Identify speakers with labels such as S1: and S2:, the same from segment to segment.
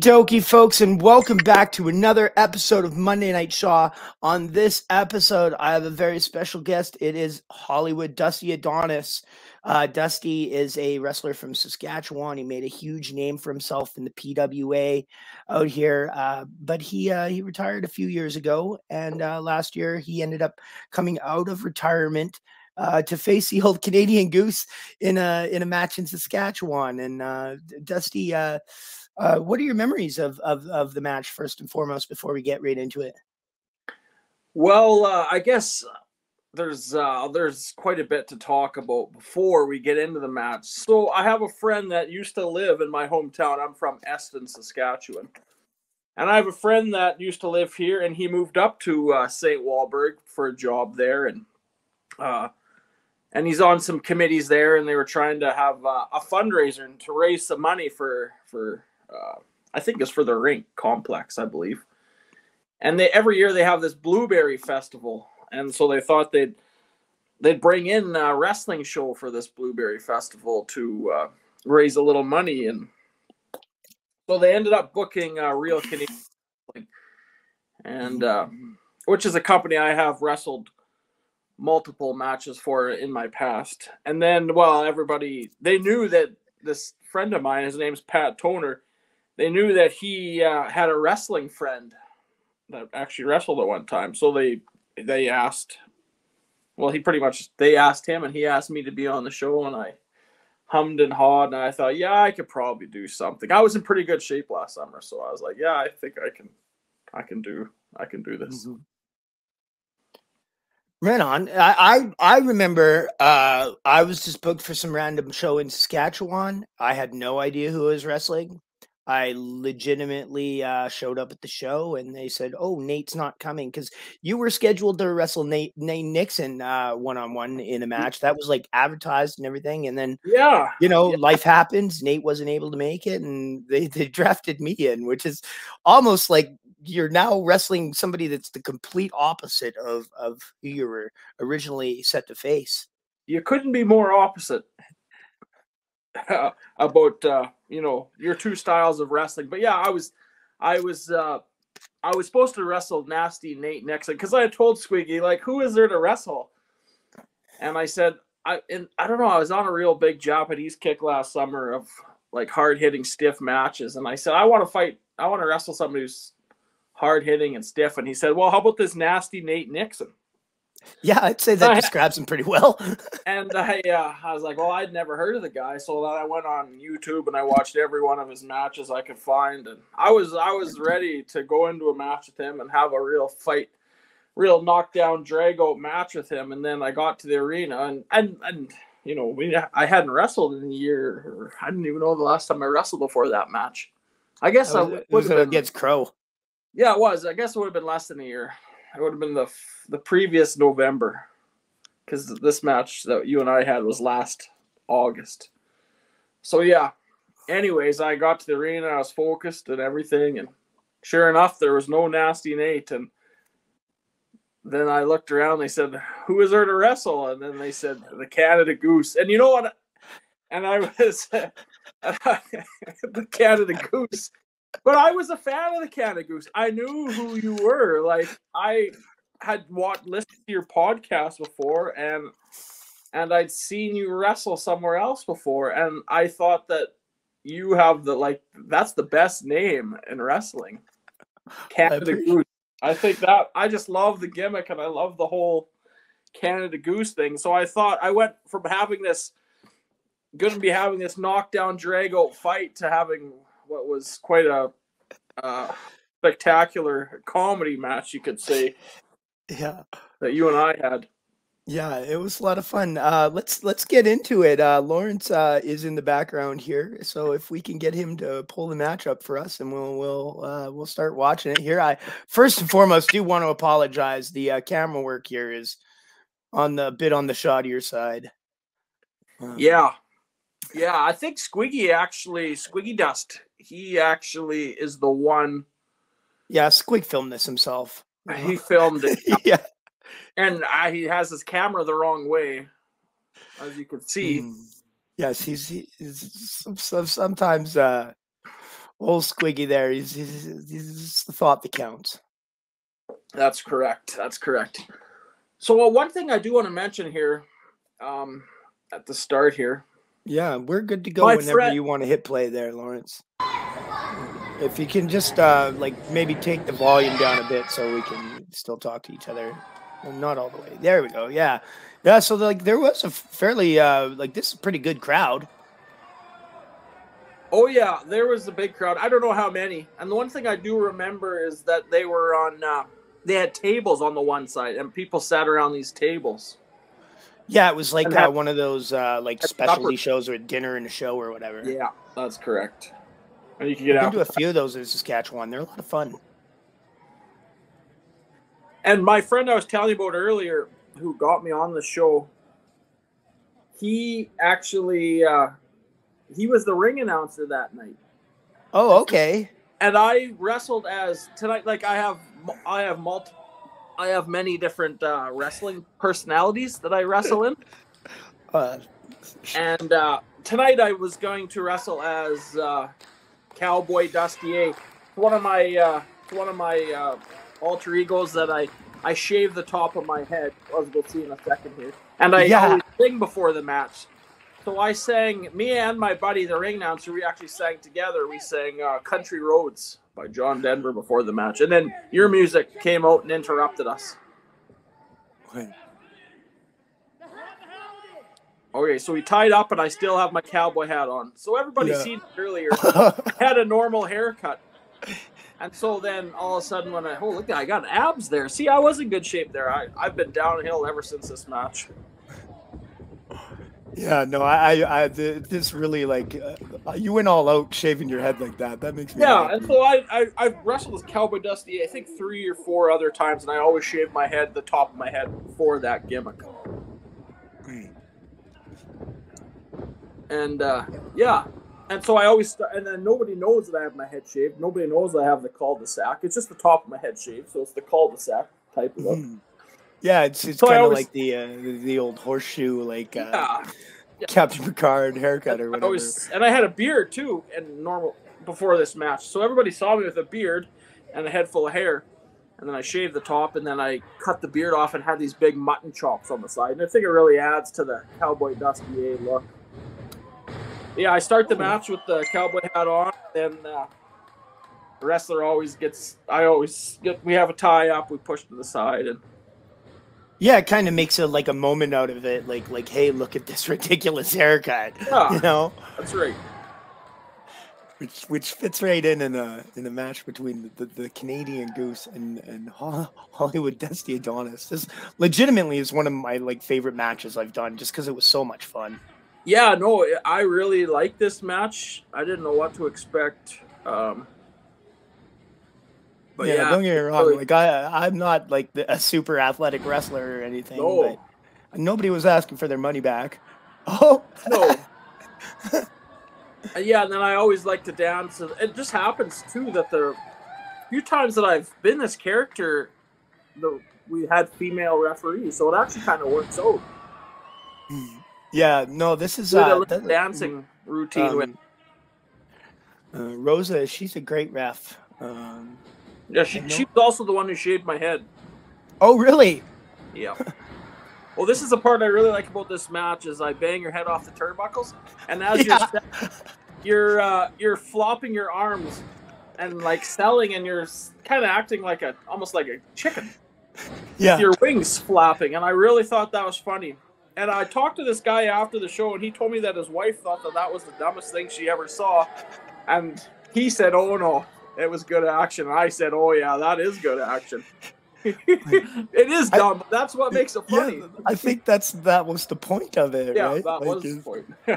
S1: Okie dokie, folks, and welcome back to another episode of Monday Night Shaw. On this episode, I have a very special guest. It is Hollywood Dusty Adonis. Uh, Dusty is a wrestler from Saskatchewan. He made a huge name for himself in the PWA out here, uh, but he uh, he retired a few years ago, and uh, last year he ended up coming out of retirement uh, to face the old Canadian Goose in a in a match in Saskatchewan. And uh, Dusty, uh, uh, what are your memories of, of of the match first and foremost before we get right into it?
S2: Well, uh, I guess there's uh, there's quite a bit to talk about before we get into the match. So I have a friend that used to live in my hometown. I'm from Eston, Saskatchewan. And I have a friend that used to live here, and he moved up to uh, St. Walburg for a job there, and uh, and he's on some committees there, and they were trying to have uh, a fundraiser and to raise some money for for uh, I think it's for the rink complex, I believe. And they every year they have this blueberry festival, and so they thought they'd they'd bring in a wrestling show for this blueberry festival to uh, raise a little money, and so they ended up booking uh, Real Canadian, and uh, which is a company I have wrestled multiple matches for in my past. And then, well, everybody they knew that this friend of mine, his name's Pat Toner, they knew that he uh, had a wrestling friend that actually wrestled at one time. So they they asked, well, he pretty much they asked him, and he asked me to be on the show, and I hummed and hawed, and I thought, yeah, I could probably do something. I was in pretty good shape last summer, so I was like, yeah, I think I can, I can do, I can do this. Mm-hmm.
S1: Right on. I, I I remember uh I was just booked for some random show in Saskatchewan. I had no idea who was wrestling. I legitimately uh, showed up at the show and they said, "Oh, Nate's not coming because you were scheduled to wrestle Nate Nate Nixon one on one in a mm. match that was like advertised and everything." And then,
S2: yeah,
S1: you know,
S2: yeah.
S1: life happens. Nate wasn't able to make it, and they they drafted me in, which is almost like you're now wrestling somebody that's the complete opposite of of who you were originally set to face.
S2: You couldn't be more opposite uh, about uh, you know your two styles of wrestling. But yeah, I was I was uh, I was supposed to wrestle Nasty Nate Nixon because I told Squiggy like who is there to wrestle, and I said I and I don't know I was on a real big Japanese kick last summer of like hard hitting stiff matches, and I said I want to fight I want to wrestle somebody who's hard hitting and stiff. And he said, Well, how about this nasty Nate Nixon?
S1: Yeah, I'd say that describes him pretty well.
S2: and I, uh, I was like, well, I'd never heard of the guy, so then I went on YouTube and I watched every one of his matches I could find, and I was, I was ready to go into a match with him and have a real fight, real knockdown, drag out match with him. And then I got to the arena, and and and you know, we, I hadn't wrestled in a year. I didn't even know the last time I wrestled before that match. I guess
S1: was,
S2: I
S1: was, was it against Crow.
S2: Yeah, it was. I guess it would have been less than a year. It would have been the the previous November, because this match that you and I had was last August. So yeah. Anyways, I got to the arena. I was focused and everything, and sure enough, there was no nasty Nate. And then I looked around. They said, "Who is there to wrestle?" And then they said, "The Canada Goose." And you know what? And I was the Canada Goose but I was a fan of the Canada Goose. I knew who you were. Like I had watched listened to your podcast before and and I'd seen you wrestle somewhere else before and I thought that you have the like that's the best name in wrestling. Canada I Goose. I think that I just love the gimmick and I love the whole Canada Goose thing. So I thought I went from having this going to be having this knockdown drag out fight to having what was quite a uh, spectacular comedy match, you could say.
S1: Yeah,
S2: that you and I had.
S1: Yeah, it was a lot of fun. Uh, let's let's get into it. Uh, Lawrence uh, is in the background here, so if we can get him to pull the match up for us, and we'll we'll uh, we'll start watching it here. I first and foremost do want to apologize. The uh, camera work here is on the bit on the shottier side.
S2: Um, yeah, yeah. I think Squiggy actually Squiggy Dust he actually is the one.
S1: Yeah, Squig filmed this himself.
S2: He filmed it.
S1: yeah,
S2: and I, he has his camera the wrong way, as you can see. Mm.
S1: Yes, he's, he's sometimes uh, Old Squiggy there. He's, he's, he's the thought that counts.
S2: That's correct. That's correct. So uh, one thing I do want to mention here, um, at the start here.
S1: Yeah, we're good to go
S2: My
S1: whenever you want to hit play there, Lawrence. If you can just uh like maybe take the volume down a bit so we can still talk to each other. Well, not all the way. There we go. Yeah. Yeah, so like there was a fairly uh like this is a pretty good crowd.
S2: Oh yeah, there was a big crowd. I don't know how many. And the one thing I do remember is that they were on. Uh, they had tables on the one side, and people sat around these tables.
S1: Yeah, it was like uh, one of those uh like specialty shows or dinner and a show or whatever.
S2: Yeah, that's correct. And you can get
S1: I've
S2: out.
S1: been to a few of those in Saskatchewan. They're a lot of fun.
S2: And my friend I was telling you about earlier, who got me on the show, he actually uh, he was the ring announcer that night.
S1: Oh, okay.
S2: and I wrestled as tonight. Like I have, I have multi, I have many different uh, wrestling personalities that I wrestle in,
S1: Uh,
S2: and uh, tonight I was going to wrestle as uh, Cowboy Dusty A. One of my, uh, one of my uh, alter egos that I I shave the top of my head. As we'll see in a second here, and I
S1: Yeah.
S2: sing before the match. So I sang, me and my buddy, the ring announcer, we actually sang together. We sang uh, Country Roads by John Denver before the match. And then your music came out and interrupted us. Okay, so we tied up and I still have my cowboy hat on. So everybody
S1: Yeah.
S2: seen earlier. Had a normal haircut. And so then all of a sudden when I, oh, look, I got abs there. See, I was in good shape there. I, I've been downhill ever since this match.
S1: Yeah, no, I, I, I this really like uh, you went all out shaving your head like that. That makes me
S2: Yeah,
S1: happy.
S2: and so I, I I've wrestled with Cowboy Dusty I think three or four other times, and I always shave my head, the top of my head, for that gimmick.
S1: Mm.
S2: And uh, yeah, and so I always st- and then nobody knows that I have my head shaved. Nobody knows I have the cul-de-sac. It's just the top of my head shaved, so it's the cul-de-sac type of look.
S1: Mhm. Yeah, it's it's
S2: So
S1: kind of
S2: always-
S1: like the uh, the, old horseshoe like uh,
S2: Yeah,
S1: Captain Picard haircut or
S2: I
S1: whatever.
S2: always, and I had a beard too, and normal before this match, so everybody saw me with a beard and a head full of hair. And then I shaved the top, and then I cut the beard off and had these big mutton chops on the side. And I think it really adds to the cowboy dusty A look. Yeah, I start the match with the cowboy hat on, then uh, the wrestler always gets. I always get. We have a tie up. We push to the side, and
S1: Yeah, it kind of makes it like a moment out of it. Like like, hey, look at this ridiculous haircut.
S2: Yeah.
S1: You know,
S2: that's right.
S1: which which fits right in in a in a match between the, the, the Canadian Goose and and Hollywood Dusty Adonis. This legitimately is one of my like favorite matches I've done, just because it was so much fun.
S2: Yeah, no, I really like this match. I didn't know what to expect. Um, but
S1: yeah,
S2: yeah,
S1: don't get me wrong.
S2: really-
S1: Like I, I'm not like the, a super athletic wrestler or anything.
S2: no,
S1: But nobody was asking for their money back. Oh
S2: no. Yeah, and then I always like to dance. It just happens too that the few times that I've been this character, the we had female referees, so it actually kind of works out.
S1: yeah, no, this is uh,
S2: little
S1: that-
S2: dancing routine with.
S1: um, uh, Rosa. She's a great ref. Um,
S2: Yeah, she, she was also the one who shaved my head.
S1: oh, really?
S2: Yeah. Well, this is the part I really like about this match is I bang your head off the turnbuckles, and as
S1: Yeah.
S2: you're you're uh, you're flopping your arms and like selling, and you're kind of acting like a almost like a chicken.
S1: Yeah.
S2: Your wings flapping, and I really thought that was funny. And I talked to this guy after the show, and he told me that his wife thought that that was the dumbest thing she ever saw, and he said, "Oh no, it was good action." And I said, "Oh yeah, that is good action." it is
S1: I-
S2: dumb, but that's what makes it funny.
S1: Yeah, I think that's that was the point of it,
S2: Yeah,
S1: right?
S2: that
S1: Like,
S2: was the point.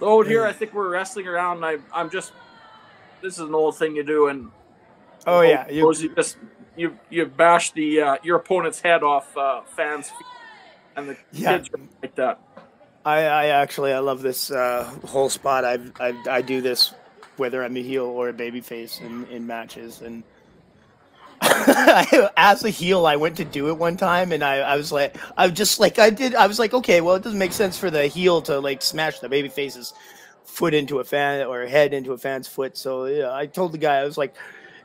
S2: so here, I think we're wrestling around. And I, I'm just. This is an old thing you do, and
S1: Oh yeah, you,
S2: you just you you bash the uh, your opponent's head off uh, fans' feet, and the
S1: Yeah.
S2: kids are like that.
S1: I, I actually I love this uh, whole spot. I've, I I do this whether I'm a heel or a babyface in, in matches, and as a heel, I went to do it one time, and I, I was like, I just like, I did, I was like, okay, well, it doesn't make sense for the heel to like smash the baby face's foot into a fan or head into a fan's foot. So yeah, I told the guy, I was like,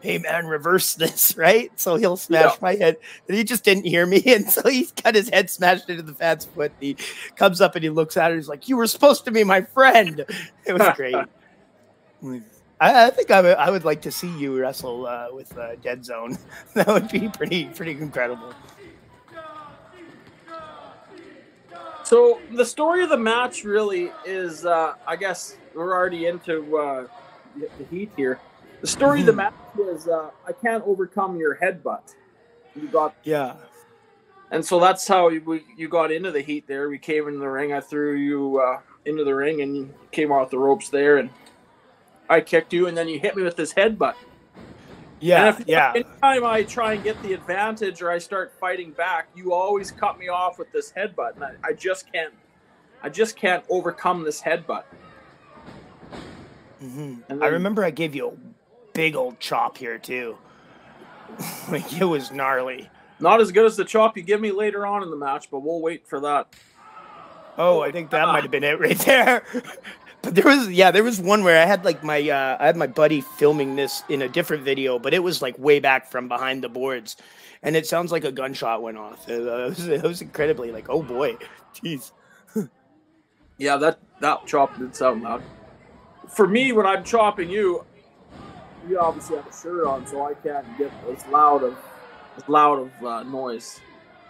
S1: hey man, reverse this, right? So he'll smash yeah. my head. And he just didn't hear me. And so he's got his head smashed into the fan's foot. And he comes up and he looks at her. He's like, You were supposed to be my friend. It was great. I, I, think I would, I would like to see you wrestle uh, with uh, Dead Zone. that would be pretty pretty incredible.
S2: So the story of the match really is, uh, I guess we're already into uh, the heat here. The story of the match was, uh, I can't overcome your headbutt. You got
S1: yeah,
S2: and so that's how we you got into the heat there. We came in the ring. I threw you uh, into the ring, and you came off the ropes there, and I kicked you, and then you hit me with this headbutt.
S1: Yeah, if, yeah.
S2: Anytime I try and get the advantage or I start fighting back, you always cut me off with this headbutt, and I, I just can't. I just can't overcome this headbutt.
S1: Mm-hmm. Then, I remember I gave you a big old chop here too. like it was gnarly.
S2: Not as good as the chop you give me later on in the match, but we'll wait for that.
S1: Oh, I think that might have been it right there. But there was yeah, there was one where I had like my uh, I had my buddy filming this in a different video, but it was like way back from behind the boards, and it sounds like a gunshot went off. It, uh, was, it was incredibly like oh boy, jeez.
S2: yeah, that that chop did sound loud. For me, when I'm chopping you, you obviously have a shirt on, so I can't get as loud of as loud of uh, noise.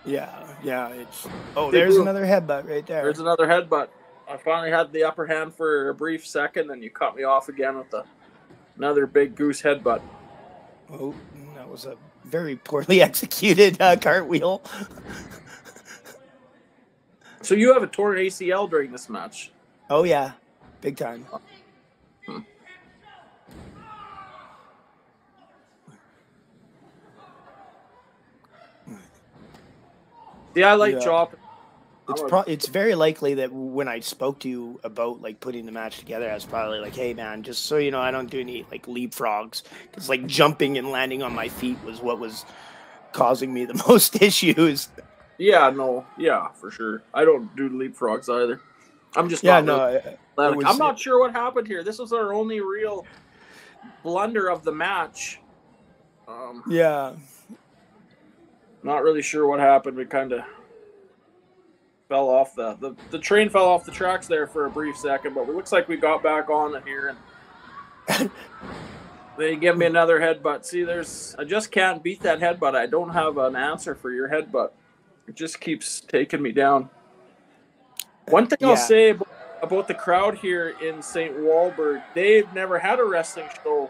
S1: Yeah, yeah. It's oh, there's another headbutt right there.
S2: There's another headbutt. I finally had the upper hand for a brief second, and you cut me off again with the, another big goose headbutt.
S1: Oh, that was a very poorly executed uh, cartwheel.
S2: so you have a torn ACL during this match?
S1: Oh yeah, big time.
S2: See, I like yeah. chop
S1: it's pro- it's very likely that when I spoke to you about like putting the match together, I was probably like, "Hey man, just so you know, I don't do any like leapfrogs because like jumping and landing on my feet was what was causing me the most issues."
S2: Yeah, no, yeah, for sure. I don't do leapfrogs either. I'm just
S1: yeah, no.
S2: Really was, I'm not sure what happened here. This was our only real blunder of the match.
S1: Um, yeah.
S2: Not really sure what happened. We kind of fell off the, the the train fell off the tracks there for a brief second, but it looks like we got back on here and they give me another headbutt. See, there's I just can't beat that headbutt. I don't have an answer for your headbutt. It just keeps taking me down. One thing yeah. I'll say about, about the crowd here in St. Walburg, they've never had a wrestling show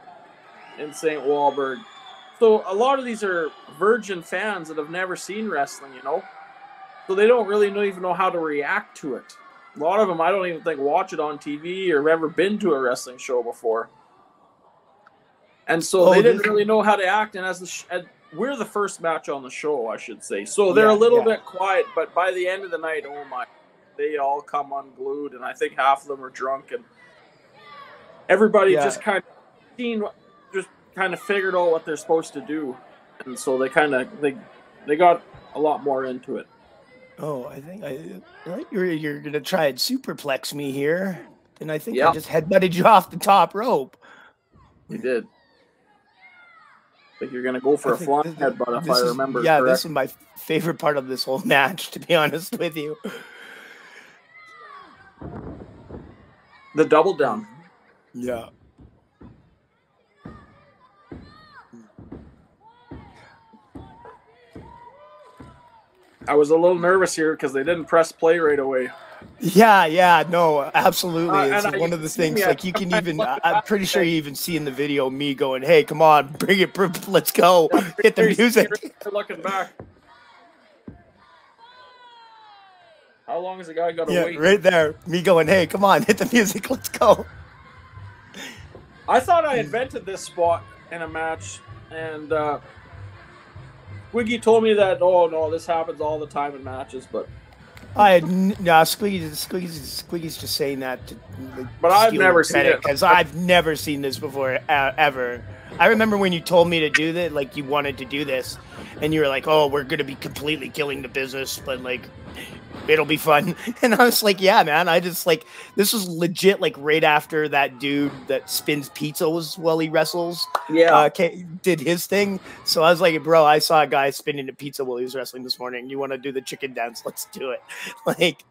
S2: in St. Walburg. So a lot of these are virgin fans that have never seen wrestling, you know so they don't really know, even know how to react to it. A lot of them, I don't even think watch it on TV or ever been to a wrestling show before, and so oh, they didn't really know how to act. And as the sh- we're the first match on the show, I should say, so they're yeah, a little yeah. bit quiet. But by the end of the night, oh my, they all come unglued, and I think half of them are drunk, and everybody yeah. just kind of seen, kind of figured out what they're supposed to do, and so they kind of they they got a lot more into it.
S1: Oh, I think I you're you're gonna try and superplex me here. And I think yep. I just headbutted you off the top rope.
S2: You did. I think you're gonna go for I a flying headbutt if I remember.
S1: Is, yeah, correct. this is my favorite part of this whole match, to be honest with you.
S2: The double down.
S1: Yeah.
S2: I was a little nervous here because they didn't press play right away.
S1: Yeah, yeah, no, absolutely. Uh, it's one of the things like you can even. I'm pretty sure you even see in the video me going, "Hey, come on, bring it, let's go, yeah, hit the music."
S2: Looking back. How long has the guy got to
S1: yeah,
S2: wait?
S1: Right there, me going, "Hey, come on, hit the music, let's go."
S2: I thought I invented this spot in a match, and uh, Wiggy told me that, oh no, this happens all the time in matches, but
S1: I n- no Squiggy's Squiggy's Squiggy's just saying that to like,
S2: But I've never seen it.
S1: because I've never seen this before uh, ever. I remember when you told me to do that, like you wanted to do this, and you were like, "Oh, we're gonna be completely killing the business, but like it'll be fun." And I was like, "Yeah, man." I just like this was legit, like right after that dude that spins pizzas while he wrestles
S2: Yeah.
S1: uh, did his thing. So I was like, bro, I saw a guy spinning a pizza while he was wrestling this morning. You want to do the chicken dance? Let's do it. Like,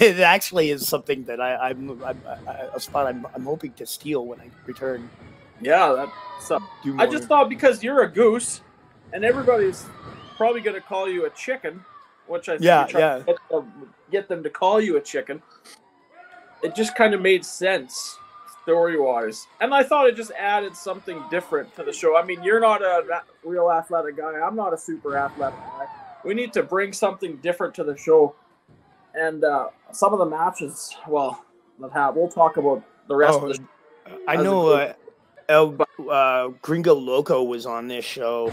S1: it actually is something that I, I'm, I'm I, a spot I'm, I'm hoping to steal when I return.
S2: yeah. That's.
S1: Do
S2: I just thought because you're a goose, and everybody's probably going to call you a chicken, which I think
S1: Yeah, yeah.
S2: to Get, them, get them to call you a chicken. It just kind of made sense story wise, and I thought it just added something different to the show. I mean, you're not a real athletic guy. I'm not a super athletic guy. We need to bring something different to the show, and uh, some of the matches, well, that have we'll talk about the rest
S1: Oh,
S2: of the.
S1: I know uh, El uh, Gringo Loco was on this show,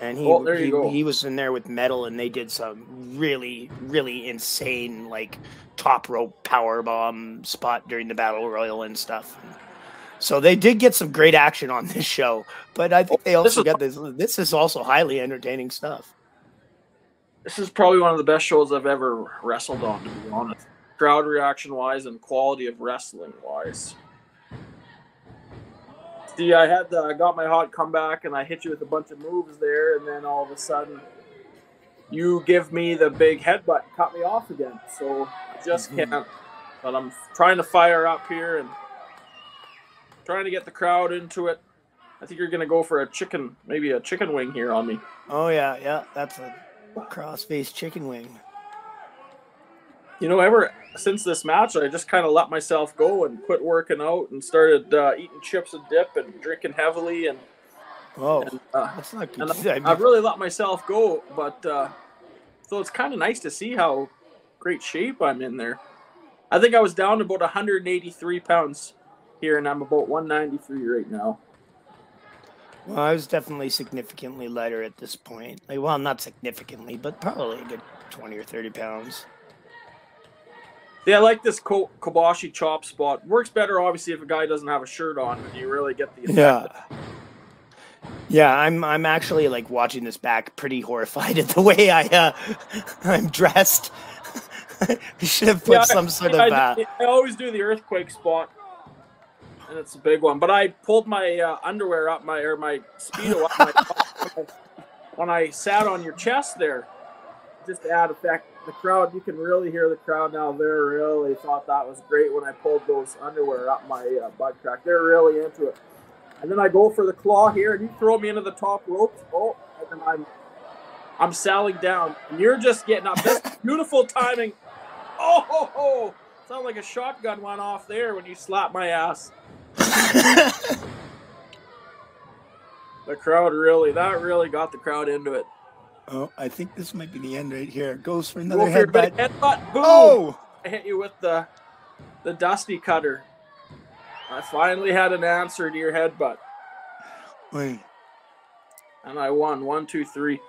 S1: and he,
S2: Oh,
S1: he, he was in there with metal, and they did some really really insane like top rope power bomb spot during the battle royal and stuff. So they did get some great action on this show, but I think they also got this. This is also highly entertaining stuff.
S2: This is probably one of the best shows I've ever wrestled on, to be honest. Crowd reaction wise and quality of wrestling wise. See, I had the, I got my hot comeback and I hit you with a bunch of moves there, and then all of a sudden, you give me the big headbutt, and cut me off again. So I just
S1: Mhm.
S2: can't. But I'm trying to fire up here and trying to get the crowd into it. I think you're gonna go for a chicken, maybe a chicken wing here on me.
S1: Oh yeah, yeah, that's a cross-face chicken wing.
S2: You know, ever since this match, I just kind of let myself go and quit working out and started uh, eating chips and dip and drinking heavily, and,
S1: Oh,
S2: and, uh,
S1: that's not good. I
S2: I've really let myself go. But uh, so it's kind of nice to see how great shape I'm in there. I think I was down to about 183 pounds here, and I'm about 193 right now.
S1: Well, I was definitely significantly lighter at this point. Like, well, not significantly, but probably a good twenty or thirty pounds.
S2: Yeah, I like this Ko- Kobashi chop spot. Works better, obviously, if a guy doesn't have a shirt on, and you really get the effect.
S1: Yeah. Yeah, I'm I'm actually like watching this back pretty horrified at the way I uh I'm dressed. I should have put
S2: Yeah,
S1: some sort of
S2: I,
S1: uh
S2: do- I always do the earthquake spot, and it's a big one. But I pulled my uh, underwear up my or my speedo up my when I sat on your chest there, just to add effect. The crowd, you can really hear the crowd now. They really thought that was great when I pulled those underwear up my uh, butt crack. They're really into it. And then I go for the claw here, and you throw me into the top ropes. Oh, and then I'm I'm sallying down, and you're just getting up. That's beautiful timing. Oh, ho, ho. sound like a shotgun went off there when you slapped my ass. The crowd really, that really got the crowd into it.
S1: Oh, I think this might be the end right here. Goes for another
S2: for your big
S1: headbutt.
S2: headbutt. Boom!
S1: Oh!
S2: I hit you with the the dusty cutter. I finally had an answer to your headbutt,
S1: Wait.
S2: and I won one, two, three.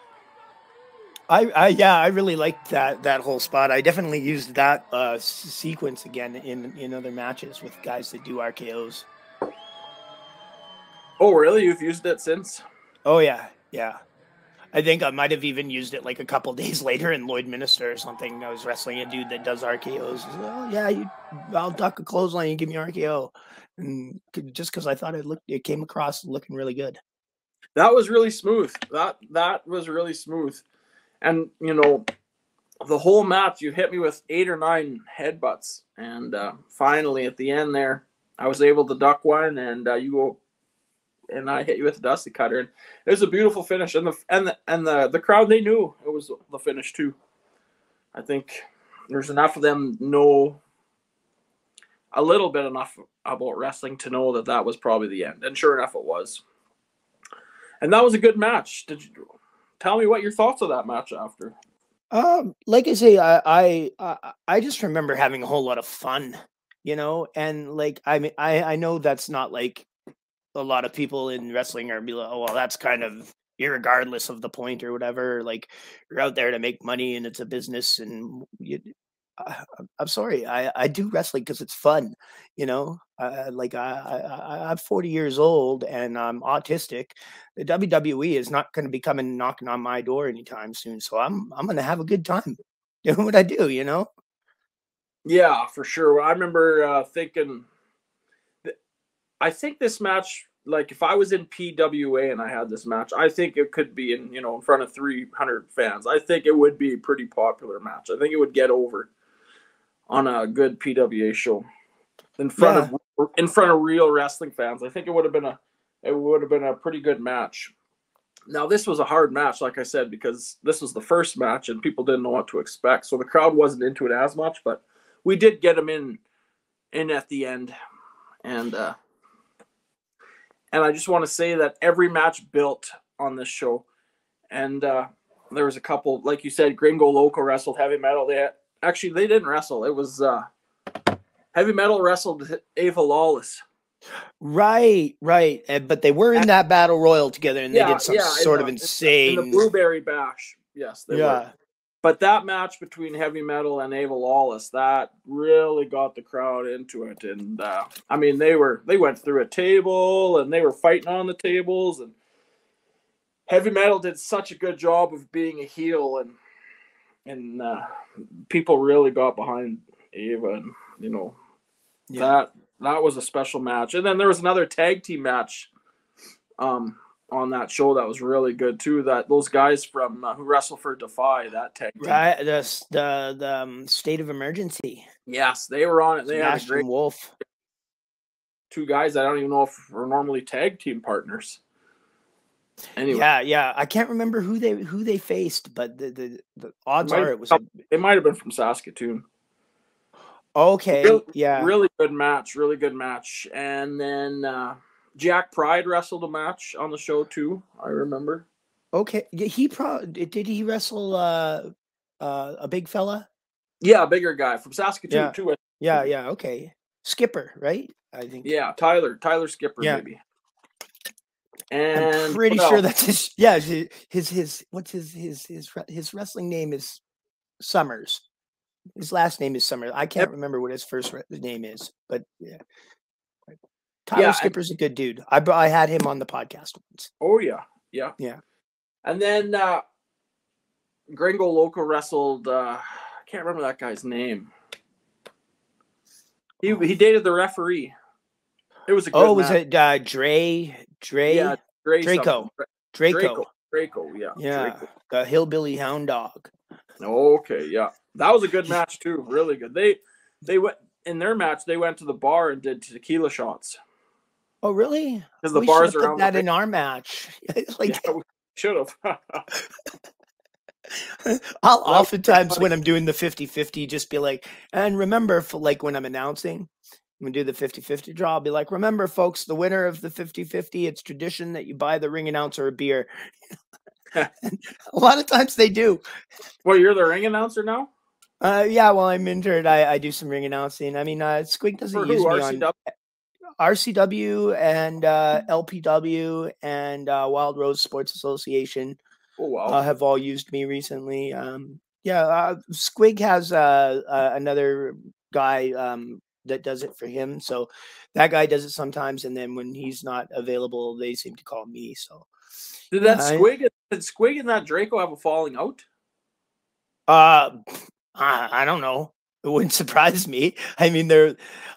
S1: I, I yeah, I really liked that that whole spot. I definitely used that uh s- sequence again in in other matches with guys that do RKOs.
S2: Oh, really? You've used it since?
S1: Oh yeah, yeah. I think I might have even used it like a couple days later in Lloydminster or something. I was wrestling a dude that does RKOs. Oh yeah, you, I'll duck a clothesline. You give me RKO, and just because I thought it looked, it came across looking really good.
S2: That was really smooth. That that was really smooth. And you know, the whole match you hit me with eight or nine headbutts, and uh, finally at the end there, I was able to duck one, and uh, you go, and I hit you with dusty cutter, and it was a beautiful finish. And the and the and the the crowd they knew it was the finish too. I think there's enough of them know a little bit enough about wrestling to know that that was probably the end, and sure enough, it was. And that was a good match. Did you tell me what your thoughts of that match after?
S1: Um, like I say, I, I I I just remember having a whole lot of fun, you know, and like I mean, I I know that's not like a lot of people in wrestling are be like, oh well, that's kind of irregardless of the point or whatever. Like you're out there to make money and it's a business and you, I, I'm sorry, I, I do wrestling because it's fun, you know. Uh, like I, I I'm 40 years old and I'm autistic. The WWE is not going to be coming knocking on my door anytime soon, so I'm I'm going to have a good time doing what I do, you know.
S2: Yeah, for sure. I remember uh, thinking, I think this match, like if I was in PWA and I had this match, I think it could be in you know in front of 300 fans. I think it would be a pretty popular match. I think it would get over on a good PWA show in front yeah. of in front of real wrestling fans. I think it would have been a it would have been a pretty good match. Now this was a hard match, like I said, because this was the first match and people didn't know what to expect, so the crowd wasn't into it as much. But we did get them in in at the end, and uh, and I just want to say that every match built on this show, and uh, there was a couple, like you said, Gringo Loco wrestled heavy metal. They had, actually they didn't wrestle. It was uh, heavy metal wrestled Ava Lawless.
S1: Right, right. And, but they were in that battle royal together, and yeah, they did some yeah, sort of insane.
S2: In the Blueberry Bash, yes, yeah. Were. But that match between Heavy Metal and Ava Lawless, that really got the crowd into it. And uh, I mean, they were they went through a table and they were fighting on the tables. And Heavy Metal did such a good job of being a heel, and and uh, people really got behind Ava, and you know yeah. that that was a special match. And then there was another tag team match. Um, on that show that was really good too. That those guys from uh, who wrestle for Defy that tag
S1: team. right the the the um, state of emergency.
S2: Yes, they were on it. They
S1: Smash had a great Wolf.
S2: Two guys I don't even know if are normally tag team partners.
S1: Anyway. Yeah, yeah. I can't remember who they who they faced, but the the, the odds it are it was a,
S2: it might have been from Saskatoon.
S1: Okay.
S2: Really,
S1: yeah.
S2: Really good match. Really good match. And then uh Jack Pride wrestled a match on the show too. I remember.
S1: Okay, he pro did he wrestle uh, uh, a big fella?
S2: Yeah, a bigger guy from Saskatoon
S1: yeah.
S2: too.
S1: Yeah, yeah, okay. Skipper, right? I think.
S2: Yeah, Tyler, Tyler Skipper, yeah. maybe. And
S1: I'm pretty sure that's his. Yeah, his his what's his his his his wrestling name is Summers. His last name is Summers. I can't remember what his first name is, but yeah. Tyler yeah, Skipper's a good dude. I I had him on the podcast once.
S2: Oh yeah, yeah,
S1: yeah.
S2: And then uh, Gringo Loco wrestled. Uh, I can't remember that guy's name. He oh. he dated the referee. It was a
S1: oh, was match. it uh, Dre Dre
S2: yeah, Dre
S1: Draco.
S2: Draco Draco Draco yeah
S1: yeah
S2: Draco.
S1: the hillbilly hound dog.
S2: Okay, yeah, that was a good match too. Really good. They they went in their match. They went to the bar and did tequila shots.
S1: Oh, really?
S2: Because the we bars around
S1: that in our match. like
S2: yeah, should have.
S1: I'll oftentimes when I'm doing the 50-50 just be like, and remember for like when I'm announcing, I'm gonna do the 50-50 draw, I'll be like, remember folks, the winner of the 50-50, it's tradition that you buy the ring announcer a beer. a lot of times they do.
S2: Well, you're the ring announcer now?
S1: Uh, yeah, well, I'm injured. I, I do some ring announcing. I mean, uh, Squig doesn't For use who, me RCW? on RCW and uh, mm-hmm. LPW and uh, Wild Rose Sports Association
S2: oh, wow.
S1: uh, have all used me recently. Um, yeah, uh, Squig has uh, uh, another guy um, that does it for him. So that guy does it sometimes, and then when he's not available, they seem to call me. So
S2: did that Squig did Squig and that Draco have a falling out?
S1: Uh, I, I don't know. It wouldn't surprise me. I mean, they're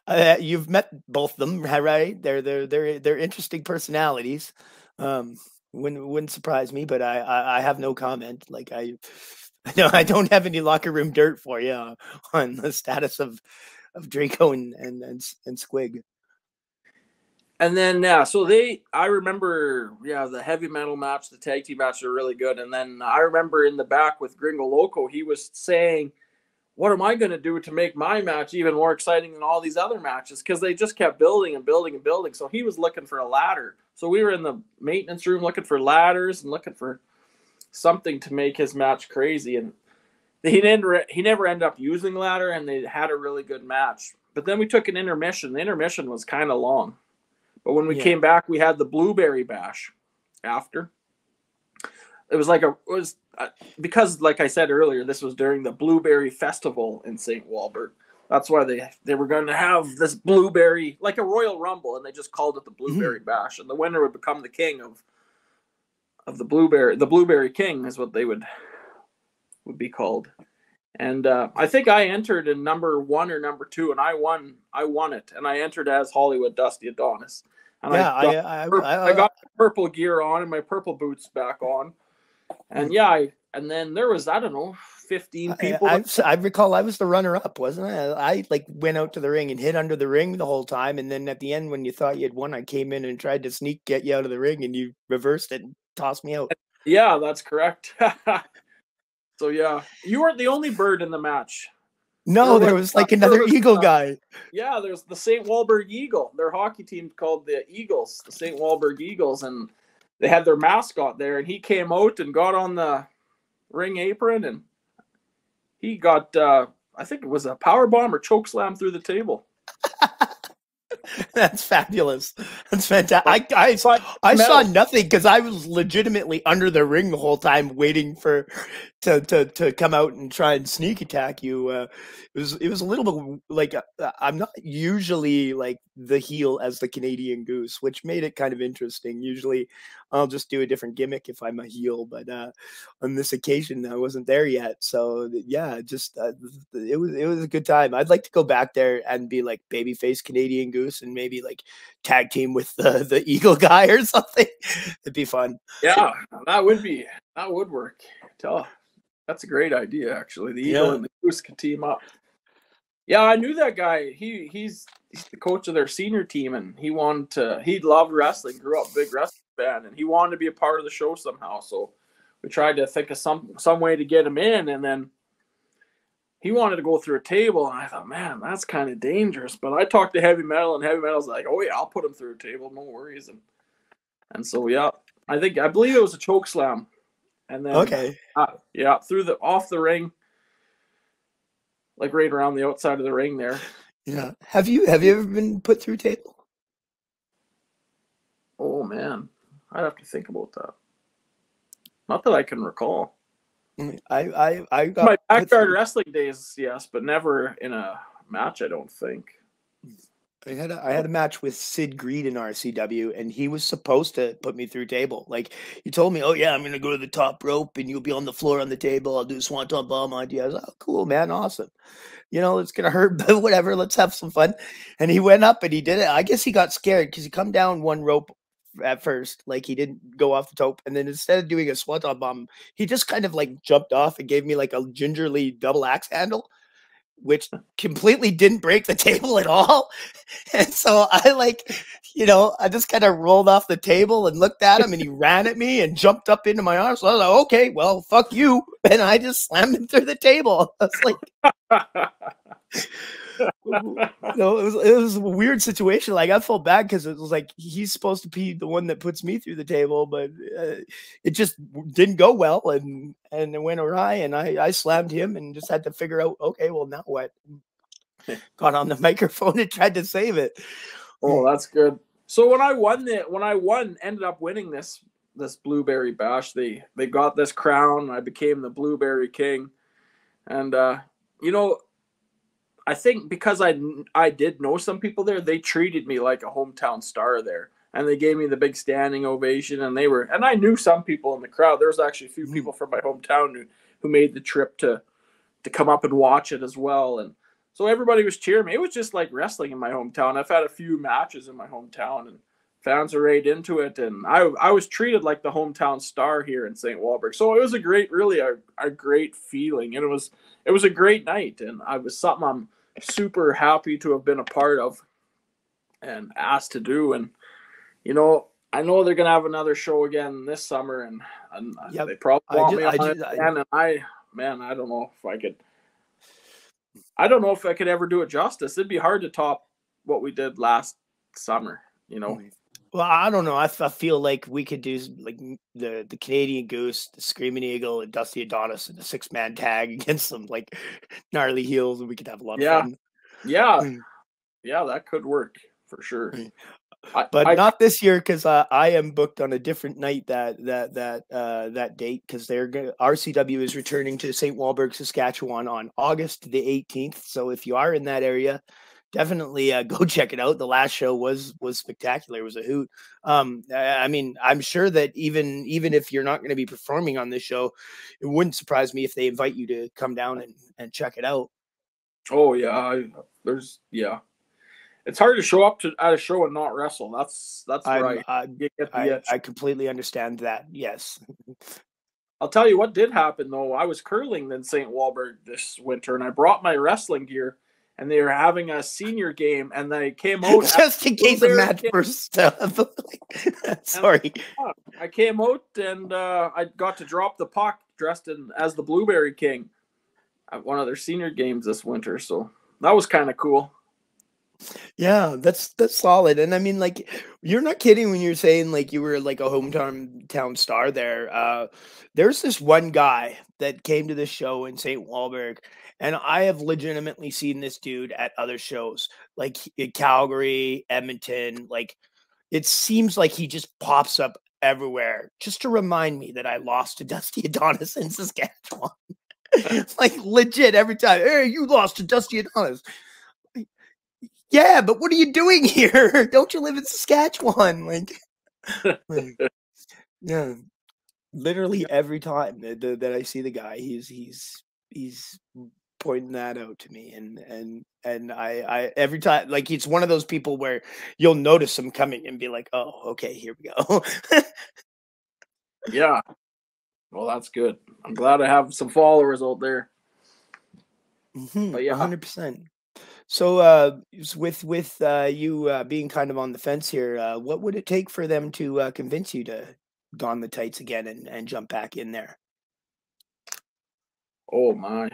S1: uh, you've met both them, right? They're they're they're they're interesting personalities. Um, wouldn't wouldn't surprise me, but I, I, I have no comment. Like I, no, I don't have any locker room dirt for you on the status of of Draco and and and, and Squig.
S2: And then yeah, so they I remember yeah the heavy metal match, the tag team match are really good. And then I remember in the back with Gringo Loco, he was saying what am I going to do to make my match even more exciting than all these other matches? Because they just kept building and building and building. So he was looking for a ladder. So we were in the maintenance room looking for ladders and looking for something to make his match crazy. And he never he never ended up using ladder, and they had a really good match. But then we took an intermission. The intermission was kind of long, but when we yeah. came back, we had the blueberry bash after. It was like a it was uh, because like I said earlier, this was during the Blueberry Festival in St. Walburg. That's why they they were going to have this blueberry like a Royal Rumble, and they just called it the Blueberry Bash, and the winner would become the king of of the blueberry. The Blueberry King is what they would would be called. And uh, I think I entered in number one or number two, and I won. I won it, and I entered as Hollywood Dusty Adonis. And
S1: yeah,
S2: I got,
S1: I, I,
S2: pur-
S1: I,
S2: I got purple gear on and my purple boots back on, and yeah, I, and then there was I don't know, fifteen people.
S1: I, I, I recall I was the runner up, wasn't I? I like went out to the ring and hit under the ring the whole time, and then at the end when you thought you had won, I came in and tried to sneak get you out of the ring, and you reversed it and tossed me out.
S2: yeah, that's correct. so yeah, you weren't the only bird in the match.
S1: No,
S2: There
S1: there
S2: was-
S1: was like another
S2: was,
S1: eagle
S2: uh,
S1: guy.
S2: Yeah, there's the St. Walburg Eagle. Their hockey team called the Eagles, the St. Walburg Eagles, and they had their mascot there. And he came out and got on the ring apron, and he got, uh, I think it was a power bomb or choke slam through the table.
S1: That's fabulous. That's fantastic. I I,
S2: But
S1: I saw nothing because I was legitimately under the ring the whole time, waiting for to to to come out and try and sneak attack you. Uh, it was it was a little bit like uh, I'm not usually like the heel as the Canadian Goose, which made it kind of interesting. Usually, I'll just do a different gimmick if I'm a heel, but uh, on this occasion, I wasn't there yet. So yeah, just uh, it was it was a good time. I'd like to go back there and be like babyface Canadian Goose and maybe like tag team with the the Eagle guy or something. It'd be fun.
S2: Yeah, that would be, that would work. Tell, that's a great idea, actually. The Eagle
S1: Yeah.
S2: and the Goose could team up. Yeah, I knew that guy. He he's he's the coach of their senior team, and he wanted to. He loved wrestling. Grew up big wrestling fan, and he wanted to be a part of the show somehow. So we tried to think of some some way to get him in, and then he wanted to go through a table, and I thought, man, that's kind of dangerous. But I talked to Heavy Metal, and Heavy Metal's like, oh yeah, I'll put him through a table, no worries. And and so yeah, I think I believe it was a choke slam, and then
S1: Okay.
S2: uh, yeah, through the off the ring, like right around the outside of the ring there.
S1: Yeah. Have you have you ever been put through a table?
S2: Oh man, I'd have to think about that. Not that I can recall.
S1: I I I got
S2: My backyard wrestling days, yes, but never in a match. I don't think.
S1: I had a, I had a match with Sid Greed in RCW, and he was supposed to put me through table. Like he told me, "Oh yeah, I'm gonna go to the top rope, and you'll be on the floor on the table. I'll do a swanton bomb on you." I was like, "Oh, cool, man, awesome." You know, it's gonna hurt, but whatever. Let's have some fun. And he went up and he did it. I guess he got scared because he come down one rope at first, like he didn't go off the top, and then instead of doing a swanton bomb, he just kind of like jumped off and gave me like a gingerly double axe handle which completely didn't break the table at all. And so I like, you know, I just kind of rolled off the table and looked at him and he ran at me and jumped up into my arms. So I was like, okay, well, fuck you. And I just slammed him through the table. I was like, no, it was it was a weird situation. Like I felt bad because it was like he's supposed to be the one that puts me through the table, but uh, it just didn't go well, and and it went awry. And I I slammed him and just had to figure out, okay, well now what? Got on the microphone and tried to save it.
S2: oh, that's good. So when I won the when I won, ended up winning this this blueberry bash. They they got this crown. I became the blueberry king, and uh, you know, I think because I I did know some people there, they treated me like a hometown star there, and they gave me the big standing ovation. And they were, and I knew some people in the crowd. There was actually a few
S1: Mhm.
S2: people from my hometown who who made the trip to to come up and watch it as well. And so everybody was cheering me. It was just like wrestling in my hometown. I've had a few matches in my hometown, and fans are right into it. And I I was treated like the hometown star here in St. Walburg. So it was a great, really a, a great feeling, and it was it was a great night, and I was something I'm super happy to have been a part of and asked to do. And you know, I know they're gonna have another show again this summer, and and
S1: Yep.
S2: they probably
S1: I
S2: want
S1: ju-
S2: me
S1: I
S2: on
S1: ju-
S2: it
S1: I-
S2: And I, man, I don't know if I could. I don't know if I could ever do it justice. It'd be hard to top what we did last summer. You know, mm-hmm.
S1: Well, I don't know. I feel like we could do like the the Canadian Goose, the Screaming Eagle, and Dusty Adonis in a six man tag against some like gnarly heels, and we could have a lot
S2: Yeah.
S1: of fun.
S2: yeah,
S1: Mm.
S2: yeah, that could work for sure.
S1: Mm. but
S2: I,
S1: not this year because uh, I am booked on a different night that that that uh, that date because they're gonna, RCW is returning to St. Walburg, Saskatchewan on August the 18th. So if you are in that area, definitely uh, go check it out. The last show was was spectacular. It was a hoot. Um, I mean, I'm sure that even even if you're not going to be performing on this show, it wouldn't surprise me if they invite you to come down and and check it out.
S2: Oh yeah, I, there's yeah. It's hard to show up to at a show and not wrestle. That's that's
S1: I'm,
S2: right.
S1: I,
S2: You get the
S1: I. I completely understand that. Yes.
S2: I'll tell you what did happen though. I was curling in St. Walburg this winter, and I brought my wrestling gear, and they were having a senior game, and they came out.
S1: Just in case a
S2: Blueberry
S1: match bursts up. Sorry.
S2: I came out and uh, I got to drop the puck dressed in as the Blueberry King at one of their senior games this winter. So that was kind of cool.
S1: Yeah, that's that's solid. And I mean, like, you're not kidding when you're saying like you were like a hometown town star there. Uh there's this one guy that came to this show in St. Walburg, and I have legitimately seen this dude at other shows, like in Calgary, Edmonton. Like, it seems like he just pops up everywhere just to remind me that I lost to Dusty Adonis in Saskatchewan. like legit every time. Hey, you lost to Dusty Adonis. Yeah, but what are you doing here? Don't you live in Saskatchewan? Like, like, yeah, literally every time that, that, that I see the guy, he's he's he's pointing that out to me, and and and I I every time like it's one of those people where you'll notice him coming and be like, oh, okay, here we go.
S2: Yeah. Well, that's good. I'm glad I have some followers out there.
S1: Mhm,
S2: But yeah.
S1: hundred percent. So, uh, with with uh, you uh, being kind of on the fence here, uh, what would it take for them to uh, convince you to don the tights again and, and jump back in there?
S2: Oh my.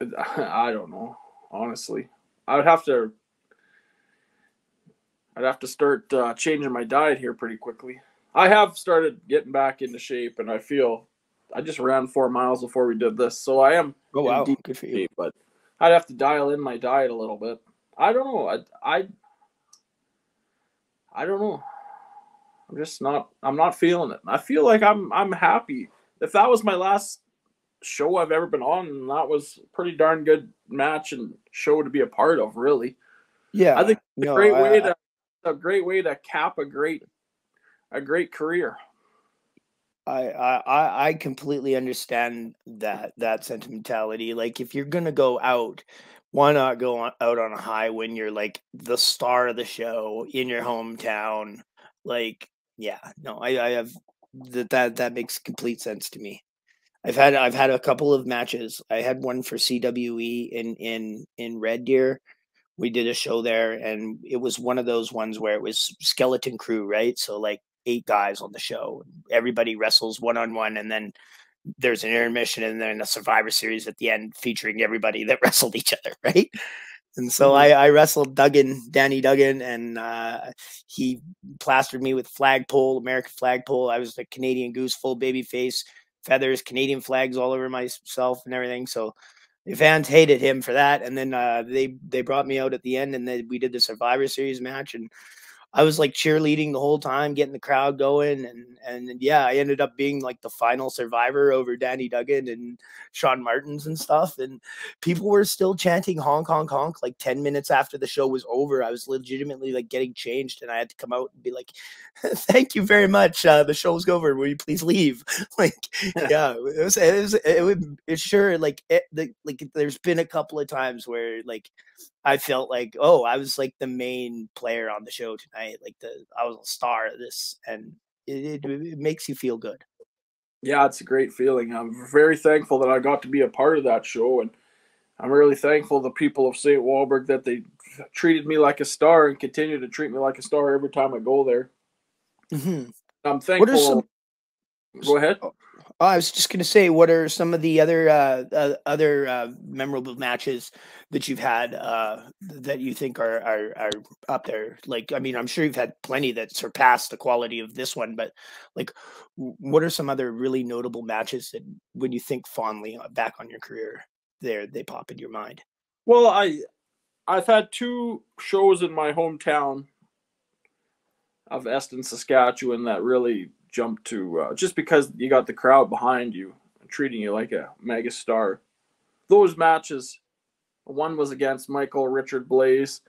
S2: I don't know. Honestly, I would have to. I'd have to start uh, changing my diet here pretty quickly. I have started getting back into shape, and I feel I just ran four miles before we did this, so I am
S1: Oh
S2: in
S1: wow,
S2: deep
S1: good for you.
S2: shape. But I'd have to dial in my diet a little bit. I don't know. I I I don't know. I'm just not. I'm not feeling it. I feel like I'm. I'm happy. If that was my last show I've ever been on, that was a pretty darn good match and show to be a part of. Really,
S1: Yeah,
S2: I think it's a
S1: no,
S2: great
S1: I-
S2: way to a great way to cap a great a great career.
S1: I, I I completely understand that that sentimentality. Like if you're gonna go out, why not go on, out on a high when you're like the star of the show in your hometown? Like, yeah, no, I I have that that that makes complete sense to me. I've had I've had a couple of matches. I had one for CWE in in in Red Deer. We did a show there, and it was one of those ones where it was skeleton crew, right? So like eight guys on the show. Everybody wrestles one on one, and then there's an intermission and then a Survivor Series at the end featuring everybody that wrestled each other, right? And so
S2: Mhm.
S1: I, I wrestled Duggan, Danny Duggan, and uh, he plastered me with flagpole, American flagpole. I was the Canadian Goose, full baby face, feathers, Canadian flags all over myself and everything. So the fans hated him for that. And then uh, they they brought me out at the end, and then we did the Survivor Series match, and I was like cheerleading the whole time, getting the crowd going, and and yeah, I ended up being like the final survivor over Danny Duggan and Sean Martins and stuff. And people were still chanting honk honk honk like 10 minutes after the show was over. I was legitimately like getting changed, and I had to come out and be like, "Thank you very much. Uh, the show's over. Will you please leave?" like, yeah, it was it was it would it sure like it, the, like there's been a couple of times where like I felt like, oh, I was like the main player on the show tonight. Like the I was a star of this, and it, it, it makes you feel good.
S2: Yeah, it's a great feeling. I'm very thankful that I got to be a part of that show, and I'm really thankful the people of St. Walburg that they treated me like a star and continue to treat me like a star every time I go there.
S1: Mhm.
S2: I'm thankful.
S1: Some?
S2: Go ahead.
S1: Oh, I was just gonna say, what are some of the other uh, uh, other uh, memorable matches that you've had uh, that you think are, are are up there? Like, I mean, I'm sure you've had plenty that surpass the quality of this one, but like, what are some other really notable matches that, when you think fondly uh, back on your career, there they pop in your mind?
S2: Well, I I've had two shows in my hometown of Eston, Saskatchewan that really jumped to uh, just because you got the crowd behind you treating you like a mega star. Those matches, one was against Michael Richard Blaze.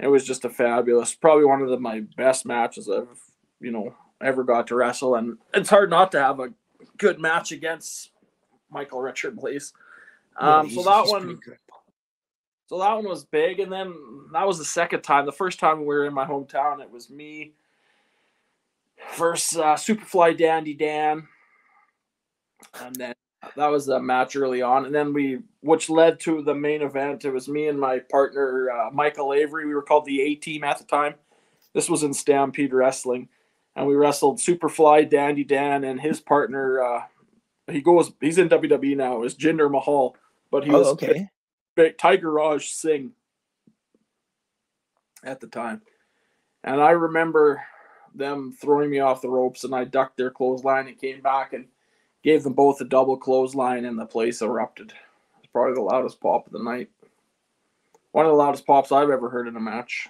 S2: It was just a fabulous, probably one of the, my best matches I've you know ever got to wrestle, and it's hard not to have a good match against Michael Richard Blaze. Um, yeah, so that one, so that one was big, and then that was the second time. The first time we were in my hometown, it was me versus uh, Superfly Dandy Dan, and then that was a match early on, and then we, which led to the main event. It was me and my partner uh, Michael Avery. We were called the A Team at the time. This was in Stampede Wrestling, and we wrestled Superfly Dandy Dan and his partner. Uh, he goes, he's in WWE now. Is Jinder Mahal, but he oh, was
S1: okay.
S2: Tiger Raj Singh at the time. And I remember them throwing me off the ropes and I ducked their clothesline and came back and gave them both a double clothesline and the place erupted. It's probably the loudest pop of the night. One of the loudest pops I've ever heard in a match.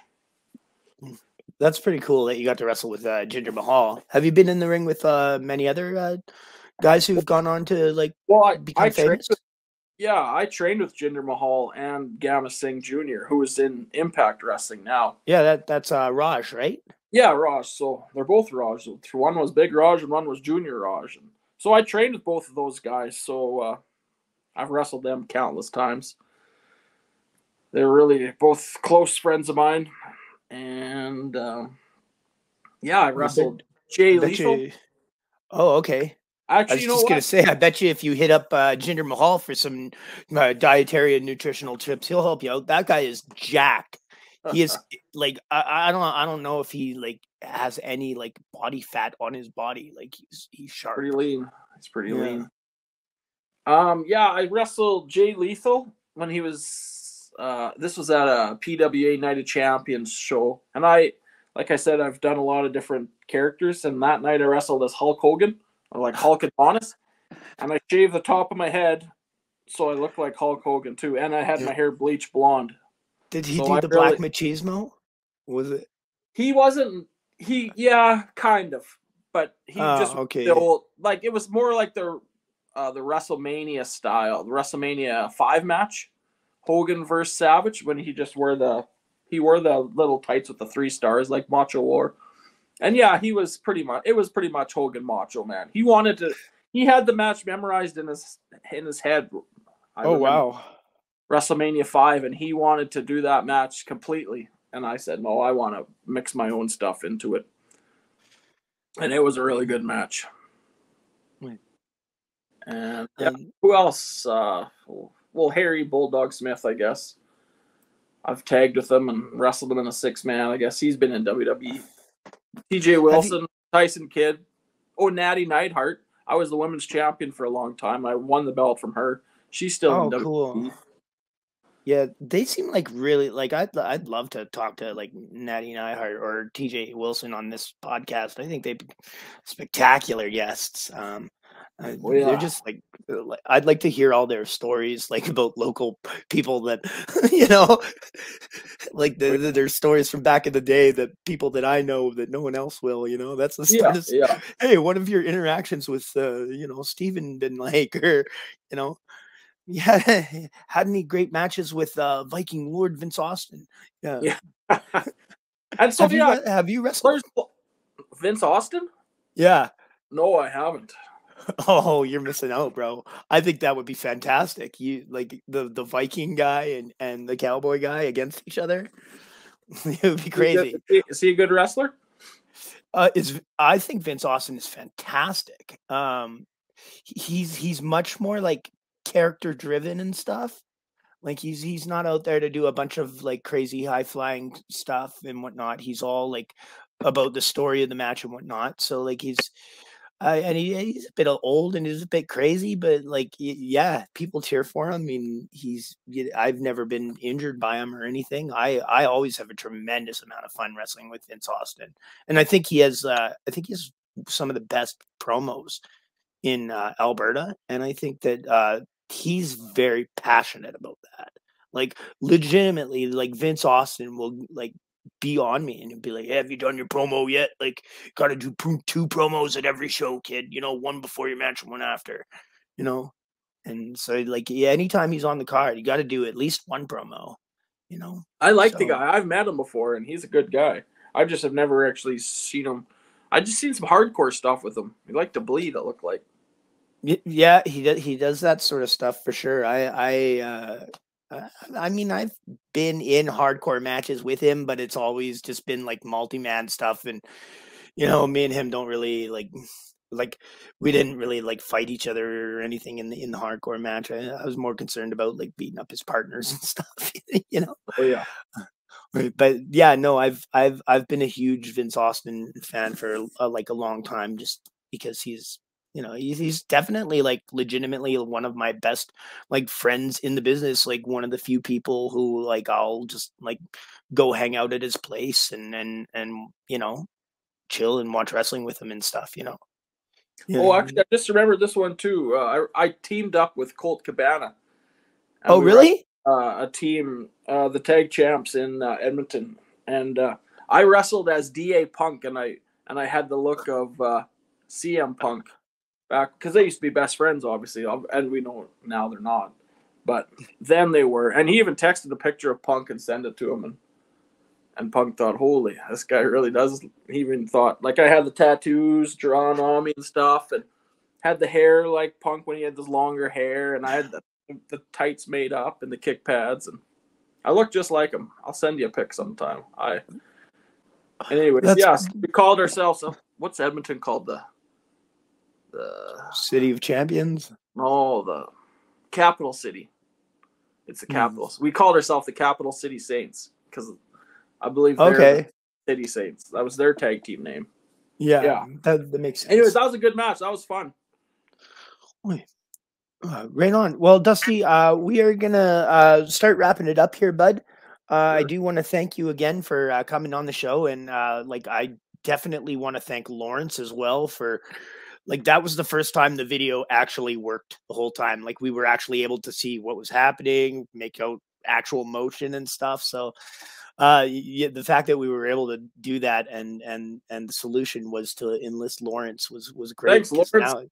S1: That's pretty cool that you got to wrestle with uh, Jinder Mahal. Have you been in the ring with uh, many other uh, guys who've gone on to like
S2: well, I, become I famous? With, yeah, I trained with Jinder Mahal and Gama Singh Jr., who is in Impact Wrestling now.
S1: Yeah, that that's uh, Raj, right?
S2: Yeah, Raj. So they're both Raj. One was Big Raj and one was Junior Raj. And so I trained with both of those guys. So uh, I've wrestled them countless times. They're really both close friends of mine. And uh, yeah, I wrestled Jay Lethal. You...
S1: Oh, okay. Actually, I was just gonna say, I bet you if you hit up uh, Jinder Mahal for some uh, dietary and nutritional tips, he'll help you out. That guy is jacked. He is like I, I don't I don't know if he like has any like body fat on his body. Like he's he's sharp.
S2: Pretty lean. He's pretty yeah. lean. Um yeah, I wrestled Jay Lethal when he was uh this was at a PWA Night of Champions show. And I like I said, I've done a lot of different characters, and that night I wrestled as Hulk Hogan or like Hulk Adonis, and I shaved the top of my head so I looked like Hulk Hogan too, and I had my hair bleached blonde.
S1: Did he so do I the really, black machismo? Was it?
S2: He wasn't. He yeah, kind of, but he oh, just okay. The old, like it was more like the uh, the WrestleMania style, the WrestleMania five match, Hogan versus Savage when he just wore the he wore the little tights with the three stars like Macho War. And yeah, he was pretty much it was pretty much Hogan Macho Man. He wanted to he had the match memorized in his in his head.
S1: I oh wow.
S2: WrestleMania 5 and he wanted to do that match completely and I said, "No, I want to mix my own stuff into it." And it was a really good match. And yeah. who else? Uh, well, Harry Bulldog Smith, I guess. I've tagged with him and wrestled him in a six man. I guess he's been in WWE. TJ Wilson, you... Tyson Kidd. Oh, Nattie Neidhart. I was the women's champion for a long time. I won the belt from her. She's still oh, in WWE. Cool.
S1: Yeah, they seem like really like I'd I'd love to talk to like Nattie Neidhart or TJ Wilson on this podcast. I think they'd be spectacular guests. Um, well, yeah. They're just like I'd like to hear all their stories, like about local people that you know, like the, the, their stories from back in the day that people that I know that no one else will. You know, that's the
S2: yeah, yeah.
S1: Hey, one of your interactions with uh, you know Steven been like, or you know, yeah, had any great matches with uh, Viking Lord Vince Austin.
S2: Yeah. yeah. and so
S1: have
S2: yeah,
S1: you, have you wrestled
S2: Vince Austin?
S1: Yeah.
S2: No, I haven't.
S1: Oh, you're missing out, bro. I think that would be fantastic. You like the the Viking guy and and the cowboy guy against each other. it would be crazy.
S2: Is he a good wrestler?
S1: Uh, is I think Vince Austin is fantastic. Um, he's he's much more like character driven and stuff. Like he's he's not out there to do a bunch of like crazy high flying stuff and whatnot. He's all like about the story of the match and whatnot. So like he's uh, and he, he's a bit old and he's a bit crazy, but like yeah, people cheer for him. I mean, he's I've never been injured by him or anything. I I always have a tremendous amount of fun wrestling with Vince Austin, and I think he has uh, I think he's some of the best promos in uh, Alberta, and I think that uh, he's very passionate about that. Like legitimately, like Vince Austin will like be on me and be like, hey, "Have you done your promo yet? Like, got to do two promos at every show, kid. You know, one before your match and one after. You know." And so, like, yeah, anytime he's on the card, you got to do at least one promo. You know.
S2: I like so. the guy. I've met him before, and he's a good guy. I just have never actually seen him. I just seen some hardcore stuff with him. He liked to bleed. It looked like.
S1: Yeah, he does. He does that sort of stuff for sure. I, I, uh, uh, I mean, I've been in hardcore matches with him, but it's always just been like multi-man stuff, and you know, me and him don't really like, like, we didn't really like fight each other or anything in the in the hardcore match. I, I was more concerned about like beating up his partners and stuff, you know.
S2: Oh yeah.
S1: But yeah, no, I've I've I've been a huge Vince Austin fan for uh, like a long time, just because he's you know he's, he's definitely like legitimately one of my best like friends in the business like one of the few people who like i'll just like go hang out at his place and and and you know chill and watch wrestling with him and stuff you know
S2: yeah. oh actually i just remember this one too uh, I, I teamed up with colt cabana
S1: oh we really
S2: uh, a team uh, the tag champs in uh, edmonton and uh, i wrestled as da punk and i and i had the look of uh, cm punk back because they used to be best friends, obviously, and we know now they're not. But then they were, and he even texted a picture of Punk and sent it to him, and and Punk thought, "Holy, this guy really does." He even thought, like, I had the tattoos drawn on me and stuff, and had the hair like Punk when he had this longer hair, and I had the, the tights made up and the kick pads, and I look just like him. I'll send you a pic sometime. I. Anyways, yes, yeah, we called ourselves. What's Edmonton called? The the
S1: City of Champions.
S2: Oh, the capital city. It's the hmm. capital. Mm. We called ourselves the Capital City Saints because I believe they're okay. City Saints. That was their tag team name.
S1: Yeah, yeah, that, that makes sense.
S2: Anyways, that was a good match. That was fun.
S1: Wait. Uh, right on. Well, Dusty, uh, we are gonna uh, start wrapping it up here, bud. Uh, sure. I do want to thank you again for uh, coming on the show, and uh, like I definitely want to thank Lawrence as well for like that was the first time the video actually worked the whole time. Like we were actually able to see what was happening make out actual motion and stuff. So uh yeah, the fact that we were able to do that and and and the solution was to enlist lawrence was was great
S2: Thanks, Lawrence. Now,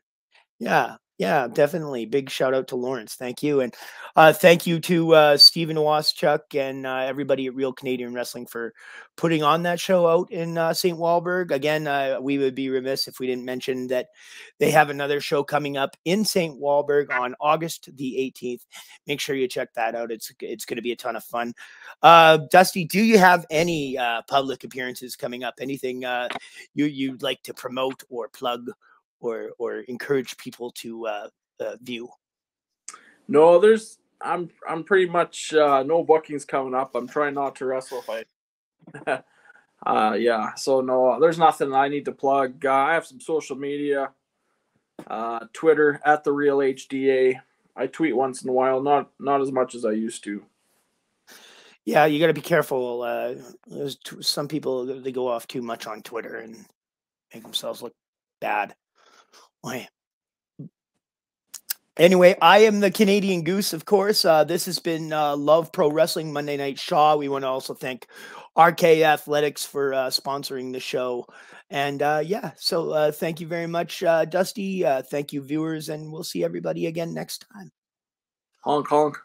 S1: yeah yeah, definitely. Big shout out to Lawrence. Thank you. And uh, thank you to uh, Stephen Waschuk and uh, everybody at Real Canadian Wrestling for putting on that show out in uh, St. Walburg. Again, uh, we would be remiss if we didn't mention that they have another show coming up in St. Walburg on August the 18th. Make sure you check that out. It's it's going to be a ton of fun. Uh, Dusty, do you have any public appearances coming up? Anything you, you'd like to promote or plug? Or or encourage people to uh, uh, view?
S2: No, there's I'm I'm pretty much uh, no bookings coming up. I'm trying not to wrestle if I. uh, yeah, so no, there's nothing I need to plug. Uh, I have some social media, uh, Twitter at the real HDA. I tweet once in a while, not not as much as I used to.
S1: Yeah, you got to be careful. Uh, there's t- some people they go off too much on Twitter and make themselves look bad. Boy. Anyway, I am the Canadian Goose, of course. Uh, this has been uh, Love Pro Wrestling Monday Night Shaw. We want to also thank RK Athletics for uh, sponsoring the show. And uh, yeah, so uh, thank you very much, uh, Dusty. thank you, viewers, and we'll see everybody again next time.
S2: Honk, honk.